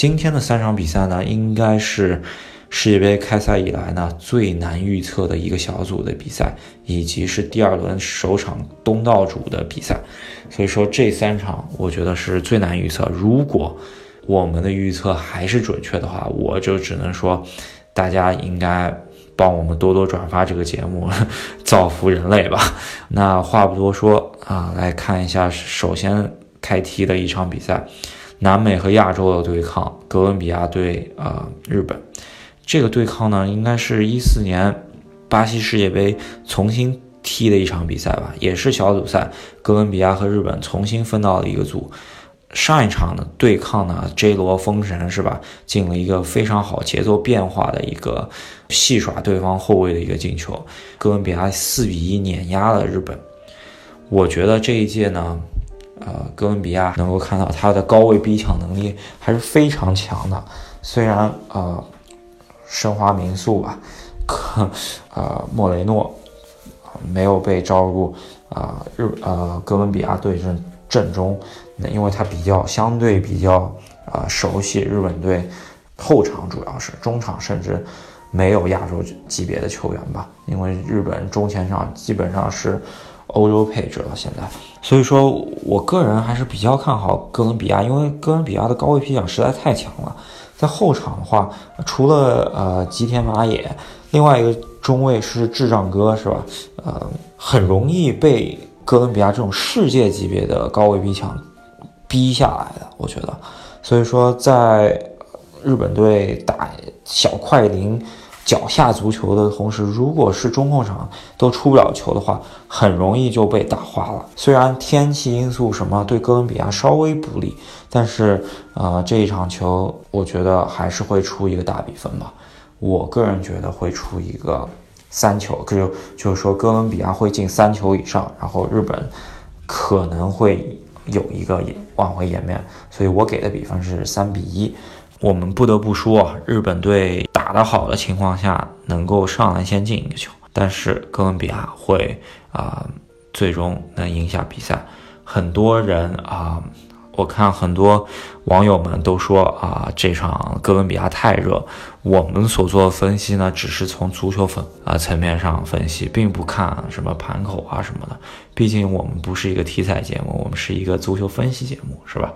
今天的三场比赛呢，应该是世界杯开赛以来呢最难预测的一个小组的比赛，以及是第二轮首场东道主的比赛。所以说这三场我觉得是最难预测。如果我们的预测还是准确的话，我就只能说，大家应该帮我们多多转发这个节目，造福人类吧。那话不多说啊，来看一下首先开踢的一场比赛。南美和亚洲的对抗，哥伦比亚对呃日本，这个对抗呢，应该是一四年巴西世界杯重新踢的一场比赛吧，也是小组赛，哥伦比亚和日本重新分到了一个组。上一场的对抗呢，J 罗封神是吧，进了一个非常好节奏变化的一个戏耍对方后卫的一个进球，哥伦比亚四比一碾压了日本。我觉得这一届呢。呃，哥伦比亚能够看到他的高位逼抢能力还是非常强的。虽然呃，申花民宿吧，可呃莫雷诺没有被招入啊日呃哥伦比亚队阵阵中，那因为他比较相对比较啊熟悉日本队后场，主要是中场甚至没有亚洲级别的球员吧，因为日本中前场基本上是。欧洲配置了，现在，所以说我个人还是比较看好哥伦比亚，因为哥伦比亚的高位逼抢实在太强了。在后场的话，除了呃吉田麻也，另外一个中卫是智障哥，是吧？呃，很容易被哥伦比亚这种世界级别的高位逼抢逼下来的，我觉得。所以说，在日本队打小快灵。脚下足球的同时，如果是中控场都出不了球的话，很容易就被打花了。虽然天气因素什么对哥伦比亚稍微不利，但是呃这一场球我觉得还是会出一个大比分吧。我个人觉得会出一个三球，就就是说哥伦比亚会进三球以上，然后日本可能会有一个挽回颜面，所以我给的比分是三比一。我们不得不说，日本队打得好的情况下，能够上来先进一个球，但是哥伦比亚会啊，最终能赢下比赛。很多人啊，我看很多网友们都说啊，这场哥伦比亚太热。我们所做的分析呢，只是从足球粉啊层面上分析，并不看什么盘口啊什么的。毕竟我们不是一个体彩节目，我们是一个足球分析节目，是吧？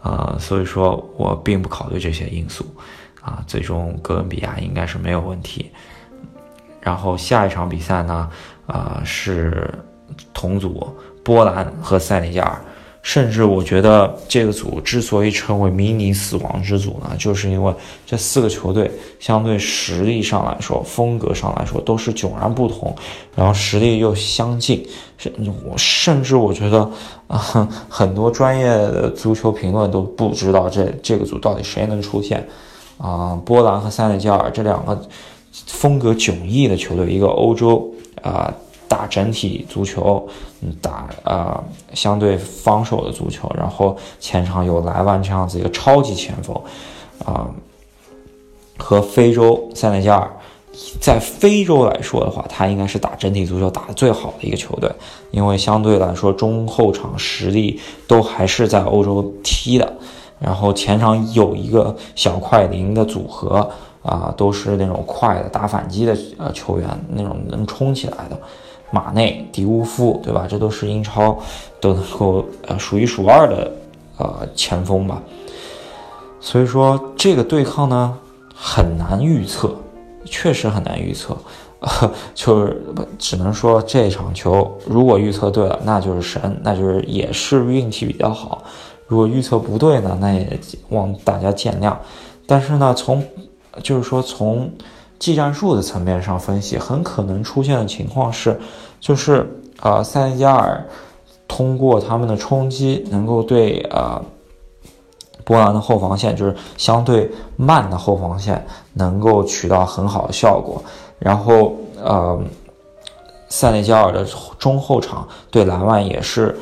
啊，所以说我并不考虑这些因素，啊，最终哥伦比亚应该是没有问题。然后下一场比赛呢，啊，是同组波兰和塞内加尔。甚至我觉得这个组之所以称为迷你死亡之组呢，就是因为这四个球队相对实力上来说、风格上来说都是迥然不同，然后实力又相近。甚我甚至我觉得啊，很多专业的足球评论都不知道这这个组到底谁能出现啊。波兰和塞内加尔这两个风格迥异的球队，一个欧洲啊。打整体足球，嗯，打啊相对防守的足球，然后前场有莱万这样子一个超级前锋，啊，和非洲塞内加尔，在非洲来说的话，他应该是打整体足球打得最好的一个球队，因为相对来说中后场实力都还是在欧洲踢的，然后前场有一个小快灵的组合，啊，都是那种快的打反击的呃球员，那种能冲起来的。马内、迪乌夫，对吧？这都是英超都能够呃数一数二的呃前锋吧。所以说这个对抗呢很难预测，确实很难预测。就是只能说这场球如果预测对了，那就是神，那就是也是运气比较好。如果预测不对呢，那也望大家见谅。但是呢，从就是说从。技战术的层面上分析，很可能出现的情况是，就是啊，塞内加尔通过他们的冲击，能够对啊波兰的后防线，就是相对慢的后防线，能够取到很好的效果。然后呃，塞内加尔的中后场对莱万也是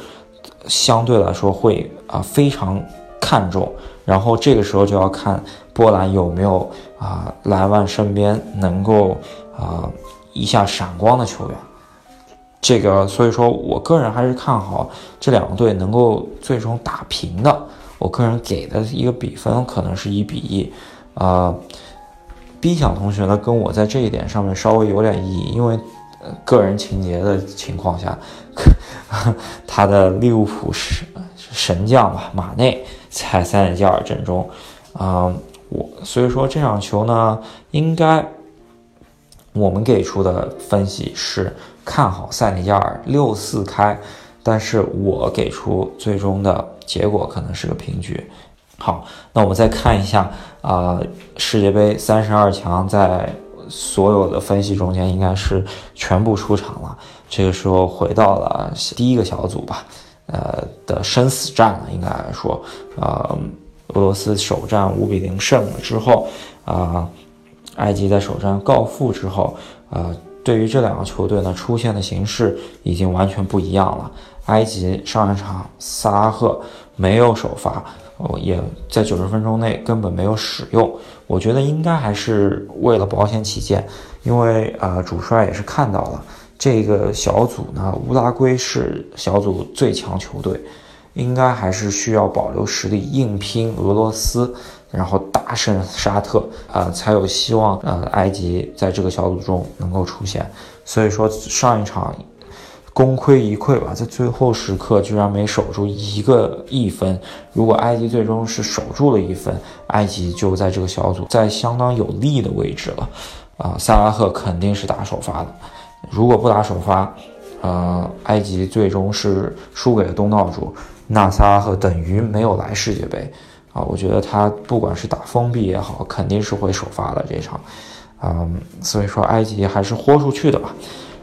相对来说会啊非常看重。然后这个时候就要看波兰有没有啊莱万身边能够啊一下闪光的球员，这个所以说我个人还是看好这两个队能够最终打平的。我个人给的一个比分可能是一比一，啊，B 想同学呢跟我在这一点上面稍微有点异议，因为个人情节的情况下，他的利物浦神神将吧马内在塞内加尔阵中，啊，我所以说这场球呢，应该我们给出的分析是看好塞内加尔六四开。但是我给出最终的结果可能是个平局。好，那我们再看一下啊，世界杯三十二强在所有的分析中间应该是全部出场了。这个时候回到了第一个小组吧，呃的生死战了，应该来说，呃，俄罗斯首战五比零胜了之后，啊，埃及在首战告负之后，啊，对于这两个球队呢出现的形势已经完全不一样了。埃及上一场萨拉赫没有首发，哦，也在九十分钟内根本没有使用。我觉得应该还是为了保险起见，因为啊，主帅也是看到了这个小组呢，乌拉圭是小组最强球队，应该还是需要保留实力硬拼俄罗斯，然后大胜沙特啊，才有希望呃，埃及在这个小组中能够出现。所以说上一场。功亏一篑吧，在最后时刻居然没守住一个一分。如果埃及最终是守住了一分，埃及就在这个小组在相当有利的位置了。啊，萨拉赫肯定是打首发的。如果不打首发，呃，埃及最终是输给了东道主，那萨和等于没有来世界杯。啊，我觉得他不管是打封闭也好，肯定是会首发的这场。嗯，所以说埃及还是豁出去的吧。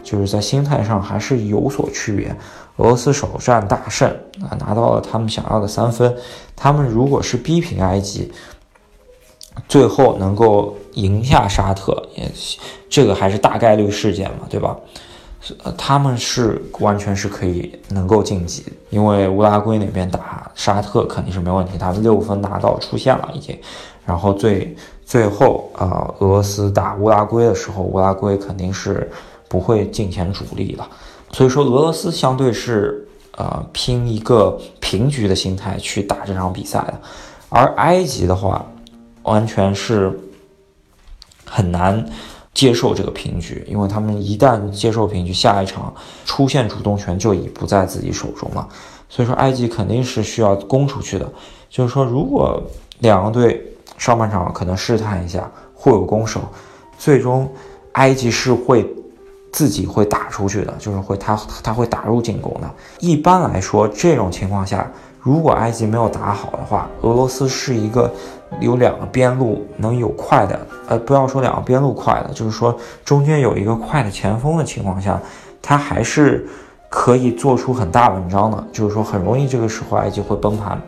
就是在心态上还是有所区别。俄罗斯首战大胜啊，拿到了他们想要的三分。他们如果是逼平埃及，最后能够赢下沙特，也这个还是大概率事件嘛，对吧？呃，他们是完全是可以能够晋级，因为乌拉圭那边打沙特肯定是没问题，他们六分拿到出现了已经。然后最最后啊，俄罗斯打乌拉圭的时候，乌拉圭肯定是。不会进前主力了，所以说俄罗斯相对是呃拼一个平局的心态去打这场比赛的，而埃及的话完全是很难接受这个平局，因为他们一旦接受平局，下一场出现主动权就已不在自己手中了，所以说埃及肯定是需要攻出去的，就是说如果两个队上半场可能试探一下互有攻守，最终埃及是会。自己会打出去的，就是会他他会打入进攻的。一般来说，这种情况下，如果埃及没有打好的话，俄罗斯是一个有两个边路能有快的，呃，不要说两个边路快的，就是说中间有一个快的前锋的情况下，他还是可以做出很大文章的。就是说，很容易这个时候埃及会崩盘，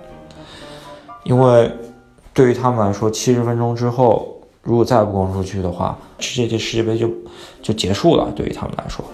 因为对于他们来说，七十分钟之后。如果再不攻出去的话，这届世界杯就就结束了。对于他们来说，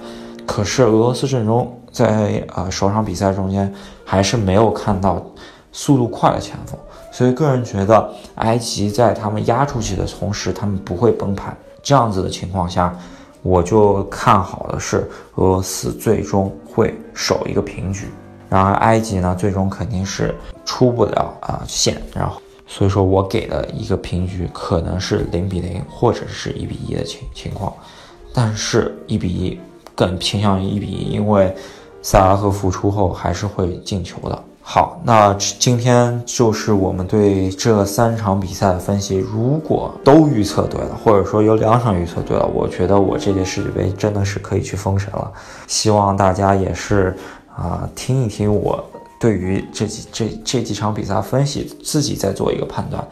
可是俄罗斯阵容在呃首场比赛中间还是没有看到速度快的前锋，所以个人觉得埃及在他们压出去的同时，他们不会崩盘。这样子的情况下，我就看好的是俄罗斯最终会守一个平局，然而埃及呢，最终肯定是出不了啊线，然后。所以说我给的一个平局可能是零比零或者是一比一的情情况，但是一比一更倾向于一比一，因为萨拉赫复出后还是会进球的。好，那今天就是我们对这三场比赛的分析。如果都预测对了，或者说有两场预测对了，我觉得我这届世界杯真的是可以去封神了。希望大家也是啊听一听我。对于这几这这几场比赛分析，自己再做一个判断。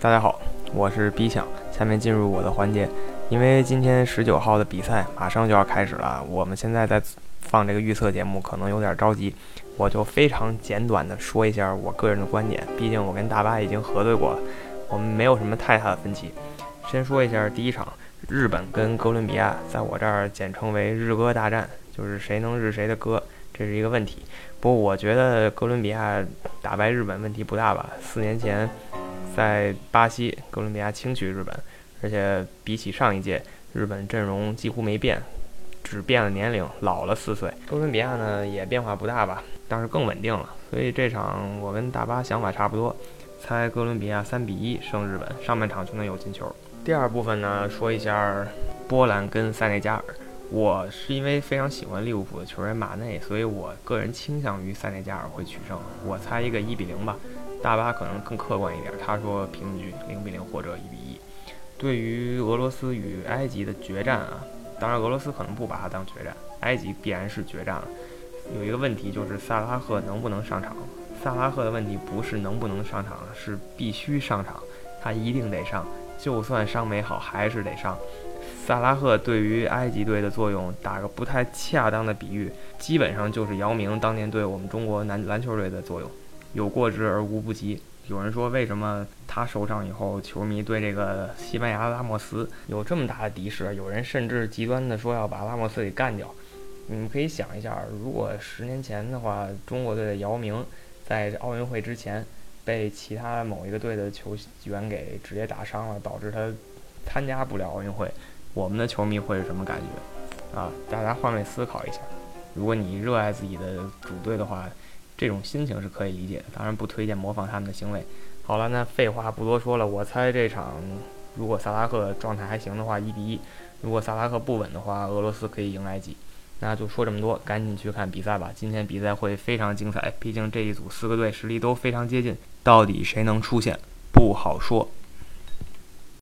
大家好，我是 B 强，下面进入我的环节。因为今天十九号的比赛马上就要开始了，我们现在在放这个预测节目，可能有点着急，我就非常简短的说一下我个人的观点。毕竟我跟大巴已经核对过了，我们没有什么太大的分歧。先说一下第一场，日本跟哥伦比亚，在我这儿简称为“日哥大战”。就是谁能日谁的歌，这是一个问题。不过我觉得哥伦比亚打败日本问题不大吧？四年前在巴西，哥伦比亚轻取日本，而且比起上一届，日本阵容几乎没变，只变了年龄，老了四岁。哥伦比亚呢也变化不大吧？但是更稳定了。所以这场我跟大巴想法差不多，猜哥伦比亚三比一胜日本，上半场就能有进球。第二部分呢，说一下波兰跟塞内加尔。我是因为非常喜欢利物浦的球员马内，所以我个人倾向于塞内加尔会取胜。我猜一个一比零吧。大巴可能更客观一点，他说平局零比零或者一比一。对于俄罗斯与埃及的决战啊，当然俄罗斯可能不把它当决战，埃及必然是决战了。有一个问题就是萨拉赫能不能上场？萨拉赫的问题不是能不能上场，是必须上场，他一定得上，就算伤没好还是得上。萨拉赫对于埃及队的作用，打个不太恰当的比喻，基本上就是姚明当年对我们中国男篮球队的作用，有过之而无不及。有人说，为什么他受伤以后，球迷对这个西班牙拉莫斯有这么大的敌视？有人甚至极端的说要把拉莫斯给干掉。你们可以想一下，如果十年前的话，中国队的姚明在奥运会之前被其他某一个队的球员给直接打伤了，导致他参加不了奥运会，我们的球迷会是什么感觉？啊，大家换位思考一下，如果你热爱自己的主队的话。这种心情是可以理解的，当然不推荐模仿他们的行为。好了，那废话不多说了，我猜这场如果萨拉赫状态还行的话，一比一；如果萨拉赫不稳的话，俄罗斯可以赢埃及。那就说这么多，赶紧去看比赛吧。今天比赛会非常精彩，毕竟这一组四个队实力都非常接近，到底谁能出现不好说。